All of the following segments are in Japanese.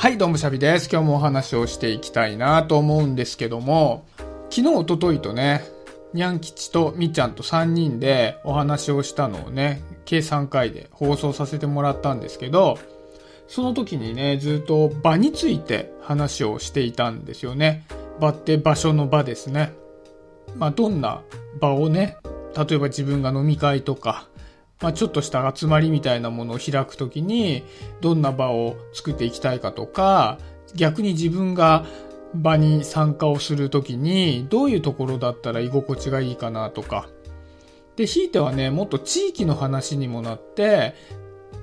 はい、どうもシャビです。今日もお話をしていきたいなと思うんですけども、昨日、おとといとね、にゃん吉とみっちゃんと3人でお話をしたのをね、計3回で放送させてもらったんですけど、その時にね、ずっと場について話をしていたんですよね。場って場所の場ですね。まあ、どんな場をね、例えば自分が飲み会とか、まあ、ちょっとした集まりみたいなものを開くときに、どんな場を作っていきたいかとか、逆に自分が場に参加をするときに、どういうところだったら居心地がいいかなとか。で、ひいてはね、もっと地域の話にもなって、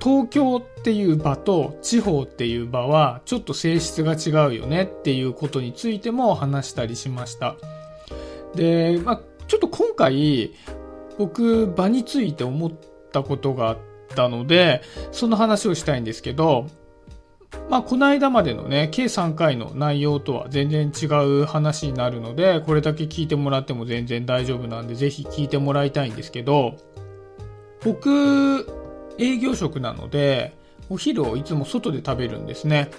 東京っていう場と地方っていう場はちょっと性質が違うよねっていうことについても話したりしました。で、まあ、ちょっと今回僕場について思ったことがあったので、その話をしたいんですけど、まあ、この間までのね、計3回の内容とは全然違う話になるので、これだけ聞いてもらっても全然大丈夫なんで、ぜひ聞いてもらいたいんですけど、僕、営業職なので、お昼をいつも外で食べるんですね。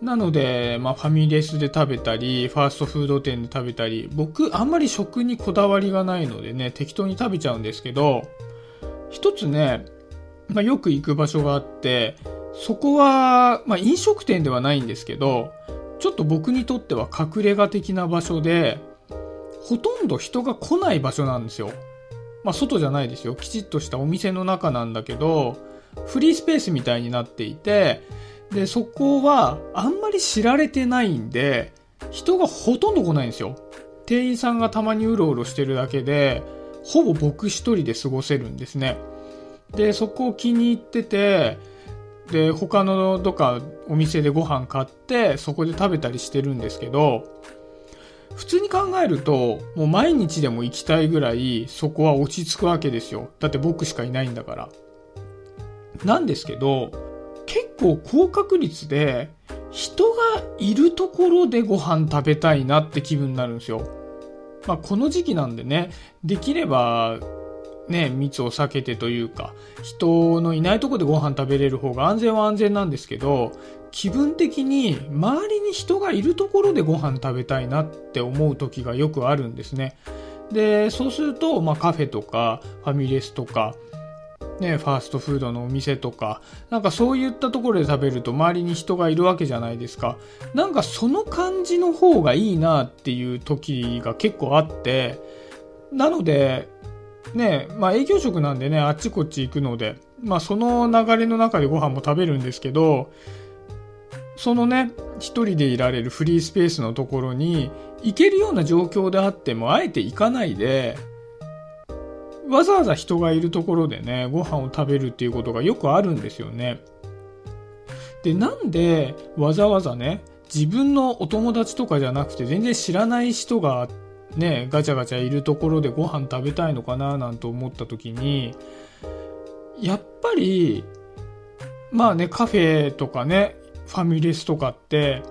なので、まあ、ファミレスで食べたり、ファーストフード店で食べたり、僕、あんまり食にこだわりがないのでね、適当に食べちゃうんですけど、一つね、まあ、よく行く場所があって、そこは、まあ、飲食店ではないんですけど、ちょっと僕にとっては隠れ家的な場所で、ほとんど人が来ない場所なんですよ。まあ、外じゃないですよ。きちっとしたお店の中なんだけど、フリースペースみたいになっていて、で、そこはあんまり知られてないんで、人がほとんど来ないんですよ。店員さんがたまにうろうろしてるだけで、ほぼ僕一人で過ごせるんですね。で、そこを気に入ってて、で、他のどっかお店でご飯買って、そこで食べたりしてるんですけど、普通に考えると、もう毎日でも行きたいぐらい、そこは落ち着くわけですよ。だって僕しかいないんだから。なんですけど、結構高確率で、人がいるところでご飯食べたいなって気分になるんですよ。まあ、この時期なんでね、できれば、ね、密を避けてというか、人のいないとこでご飯食べれる方が安全は安全なんですけど、気分的に周りに人がいるところでご飯食べたいなって思う時がよくあるんですね。で、そうすると、まあカフェとかファミレスとか、ね、ファーストフードのお店とか、なんかそういったところで食べると周りに人がいるわけじゃないですか。なんかその感じの方がいいなっていう時が結構あって、なので、ね、まあ営業職なんでね、あっちこっち行くので、まあその流れの中でご飯も食べるんですけど、そのね、一人でいられるフリースペースのところに行けるような状況であっても、あえて行かないで、わざわざ人がいるところでね、ご飯を食べるっていうことがよくあるんですよね。で、なんでわざわざね、自分のお友達とかじゃなくて全然知らない人がね、ガチャガチャいるところでご飯食べたいのかななんて思った時に、やっぱり、まあね、カフェとかね、ファミレスとかって、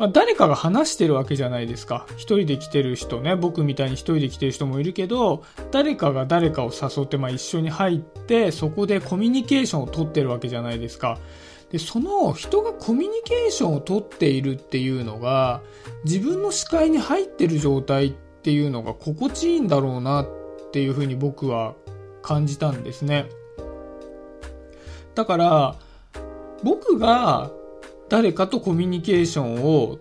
まあ、誰かが話してるわけじゃないですか。一人で来てる人ね、僕みたいに一人で来てる人もいるけど、誰かが誰かを誘って、まあ一緒に入って、そこでコミュニケーションを取ってるわけじゃないですか。で、その人がコミュニケーションを取っているっていうのが、自分の視界に入ってる状態っていうのが心地いいんだろうなっていうふうに僕は感じたんですね。だから、僕が誰かとコミュニケーションを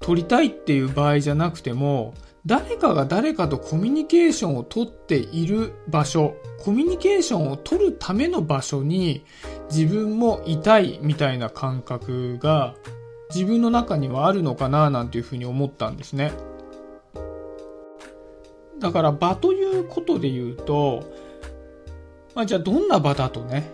取りたいっていう場合じゃなくても、誰かが誰かとコミュニケーションを取っている場所、コミュニケーションを取るための場所に自分もいたいみたいな感覚が自分の中にはあるのかななんていうふうに思ったんですね。だから場ということで言うと、まあじゃあどんな場だとね、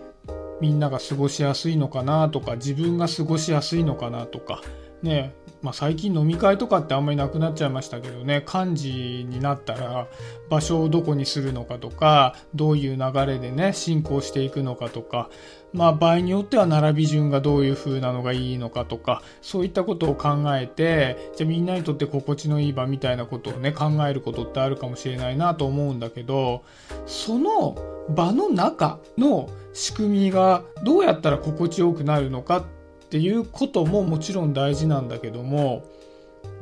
みんなが過ごしやすいのかなとか、自分が過ごしやすいのかなとか、ね、まあ、最近飲み会とかってあんまりなくなっちゃいましたけどね、幹事になったら場所をどこにするのかとか、どういう流れでね、進行していくのかとか、まあ場合によっては並び順がどういう風なのがいいのかとか、そういったことを考えて、じゃあみんなにとって心地のいい場みたいなことをね、考えることってあるかもしれないなと思うんだけど、その場の中の仕組みがどうやったら心地よくなるのかってっていうことももちろん大事なんだけども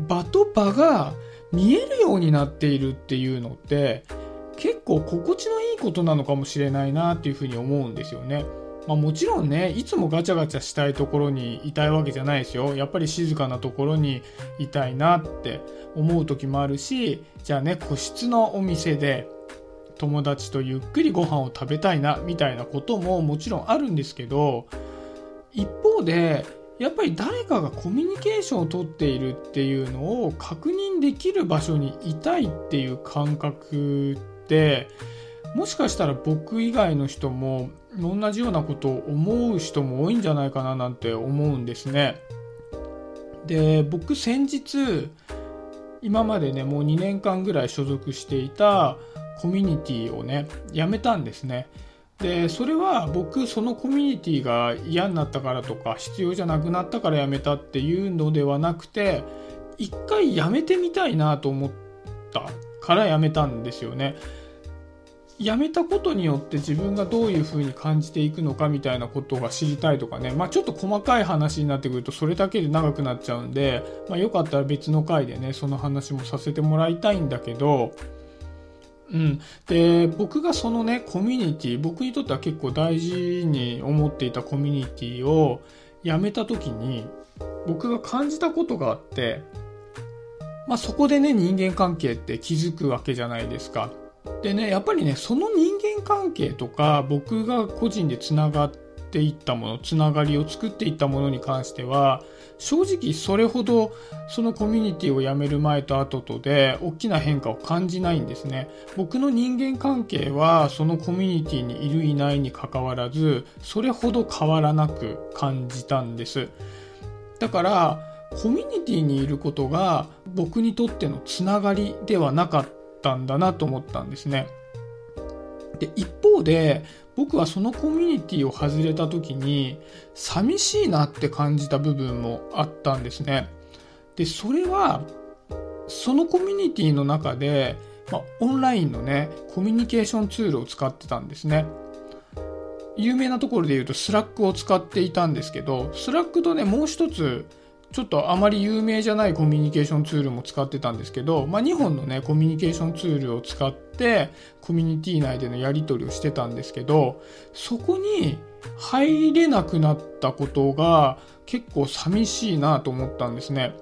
場と場が見えるようになっているっていうのって結構心地のいいことなのかもしれないなっていうふうに思うんですよね。まあ、もちろんね、いつもガチャガチャしたいところにいたいわけじゃないですよ。やっぱり静かなところにいたいなって思う時もあるし、じゃあね、個室のお店で友達とゆっくりご飯を食べたいなみたいなことももちろんあるんですけど、一方で、やっぱり誰かがコミュニケーションをとっているっていうのを確認できる場所にいたいっていう感覚ってもしかしたら僕以外の人も同じようなことを思う人も多いんじゃないかななんて思うんですね。で僕先日今までねもう2年間ぐらい所属していたコミュニティをね辞めたんですね。でそれは僕そのコミュニティが嫌になったからとか必要じゃなくなったから辞めたっていうのではなくて一回辞めてみたいなと思ったから辞めたんですよね。辞めたことによって自分がどういう風に感じていくのかみたいなことが知りたいとかね、まあ、ちょっと細かい話になってくるとそれだけで長くなっちゃうんで、まあ、よかったら別の回でねその話もさせてもらいたいんだけどうん、で僕がそのねコミュニティ僕にとっては結構大事に思っていたコミュニティを辞めた時に僕が感じたことがあって、まあ、そこでね人間関係って気づくわけじゃないですか。でねやっぱりねその人間関係とか僕が個人でつながってっていったものつながりを作っていったものに関しては正直それほどそのコミュニティを辞める前と後とで大きな変化を感じないんですね。僕の人間関係はそのコミュニティにいるいないにかかわらずそれほど変わらなく感じたんです。だからコミュニティにいることが僕にとってのつながりではなかったんだなと思ったんですね。で一方で僕はそのコミュニティを外れた時に寂しいなって感じた部分もあったんですね。で、それはそのコミュニティの中で、まあ、オンラインのね、コミュニケーションツールを使ってたんですね。有名なところで言うと Slack を使っていたんですけど、 Slack とね、もう一つちょっとあまり有名じゃないコミュニケーションツールも使ってたんですけど、まあ、2本のねコミュニケーションツールを使ってコミュニティ内でのやり取りをしてたんですけどそこに入れなくなったことが結構寂しいなと思ったんですね。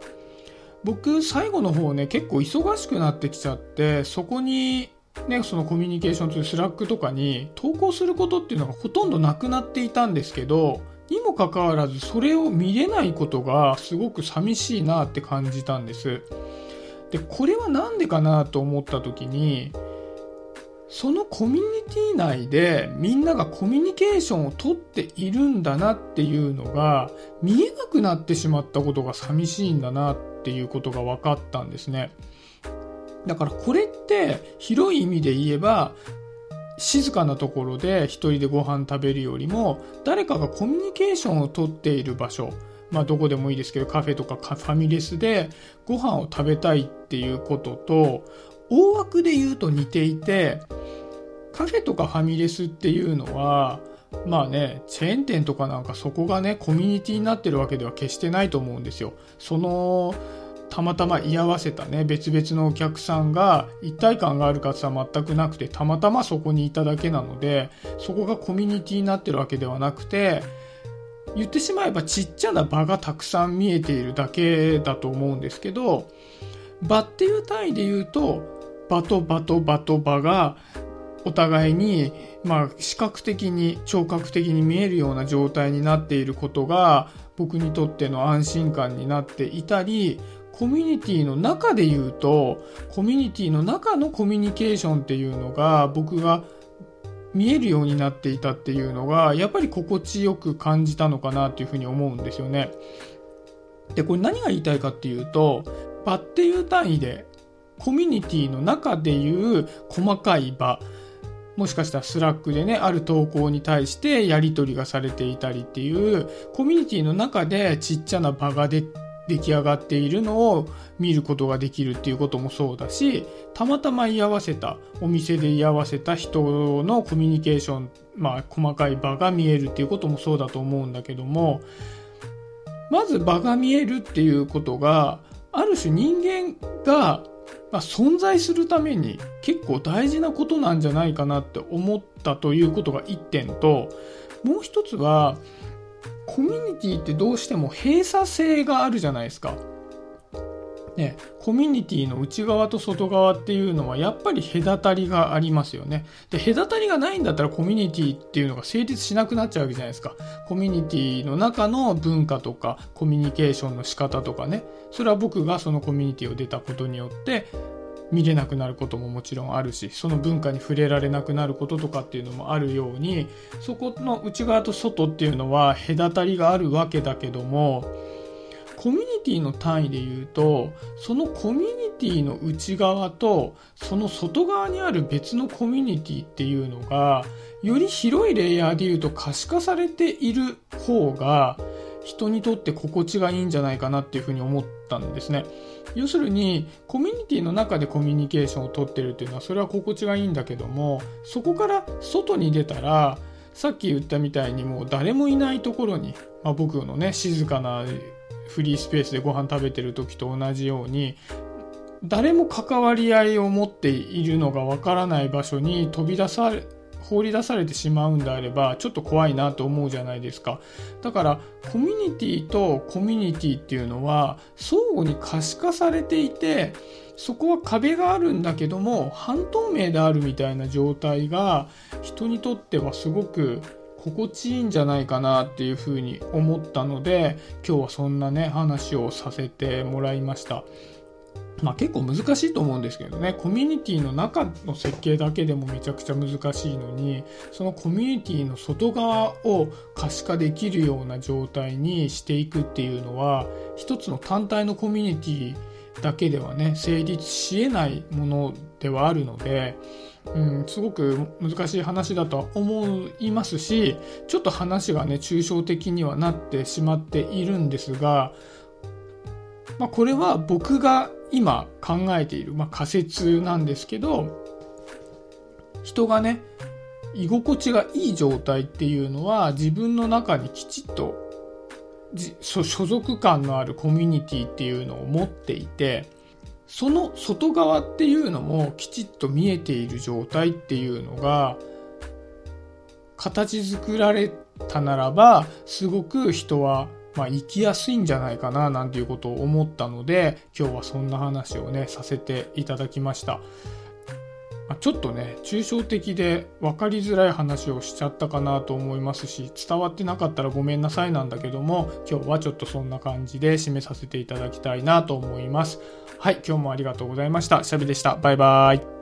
僕最後の方ね結構忙しくなってきちゃってそこにね、そのコミュニケーションツールスラックとかに投稿することっていうのがほとんどなくなっていたんですけどにもかかわらずそれを見れないことがすごく寂しいなって感じたんです。でこれは何でかなと思った時にそのコミュニティ内でみんながコミュニケーションをとっているんだなっていうのが見えなくなってしまったことが寂しいんだなっていうことが分かったんですね。だからこれって広い意味で言えば静かなところで一人でご飯食べるよりも誰かがコミュニケーションをとっている場所まあどこでもいいですけどカフェとかファミレスでご飯を食べたいっていうことと大枠で言うと似ていてカフェとかファミレスっていうのはまあね、チェーン店とかなんかそこがね、コミュニティになってるわけでは決してないと思うんですよ。そのたまたま居合わせたね、別々のお客さんが一体感がある方は全くなくて、たまたまそこにいただけなので、そこがコミュニティになってるわけではなくて、言ってしまえばちっちゃな場がたくさん見えているだけだと思うんですけど、場っていう単位で言うと、場と場と場と場がお互いに、まあ、視覚的に聴覚的に見えるような状態になっていることが僕にとっての安心感になっていたりコミュニティの中で言うと、コミュニティの中のコミュニケーションっていうのが僕が見えるようになっていたっていうのが、やっぱり心地よく感じたのかなっていうふうに思うんですよね。で、これ何が言いたいかっていうと、場っていう単位で、コミュニティの中でいう細かい場、もしかしたら Slack でね、ある投稿に対してやり取りがされていたりっていう、コミュニティの中でちっちゃな場が出出来上がっているのを見ることができるっていうこともそうだし、たまたま居合わせた、お店で居合わせた人のコミュニケーション、まあ細かい場が見えるっていうこともそうだと思うんだけども、まず場が見えるっていうことが、ある種人間が、まあ、存在するために結構大事なことなんじゃないかなって思ったということが1点と、もう1つは、コミュニティってどうしても閉鎖性があるじゃないですか。ね、コミュニティの内側と外側っていうのはやっぱり隔たりがありますよね。で、隔たりがないんだったらコミュニティっていうのが成立しなくなっちゃうわけじゃないですか。コミュニティの中の文化とかコミュニケーションの仕方とかね。それは僕がそのコミュニティを出たことによって見れなくなることももちろんあるし、その文化に触れられなくなることとかっていうのもあるように、そこの内側と外っていうのは隔たりがあるわけだけども、コミュニティの単位で言うと、そのコミュニティの内側と、その外側にある別のコミュニティっていうのが、より広いレイヤーで言うと可視化されている方が、人にとって心地がいいんじゃないかなっていうふうに思ったんですね。要するに、コミュニティの中でコミュニケーションをとってるっていうのは、それは心地がいいんだけども、そこから外に出たら、さっき言ったみたいにもう誰もいないところに、まあ、僕のね、静かなフリースペースでご飯食べてる時と同じように、誰も関わり合いを持っているのがわからない場所に飛び出され、放り出されてしまうんであれば、ちょっと怖いなと思うじゃないですか。だから、コミュニティとコミュニティっていうのは、相互に可視化されていて、そこは壁があるんだけども、半透明であるみたいな状態が、人にとってはすごく心地いいんじゃないかなっていうふうに思ったので今日はそんなね話をさせてもらいました。まあ結構難しいと思うんですけどねコミュニティの中の設計だけでもめちゃくちゃ難しいのにそのコミュニティの外側を可視化できるような状態にしていくっていうのは一つの単体のコミュニティだけではね成立しえないものではあるのでうん、すごく難しい話だとは思いますし、ちょっと話がね、抽象的にはなってしまっているんですが、まあ、これは僕が今考えている、まあ、仮説なんですけど、人がね、居心地がいい状態っていうのは自分の中にきちっと所属感のあるコミュニティっていうのを持っていて、その外側っていうのもきちっと見えている状態っていうのが形作られたならばすごく人はまあ生きやすいんじゃないかななんていうことを思ったので今日はそんな話をねさせていただきました。まちょっとね、抽象的で分かりづらい話をしちゃったかなと思いますし、伝わってなかったらごめんなさいなんだけども、今日はちょっとそんな感じで締めさせていただきたいなと思います。はい、今日もありがとうございました。シャビでした。バイバーイ。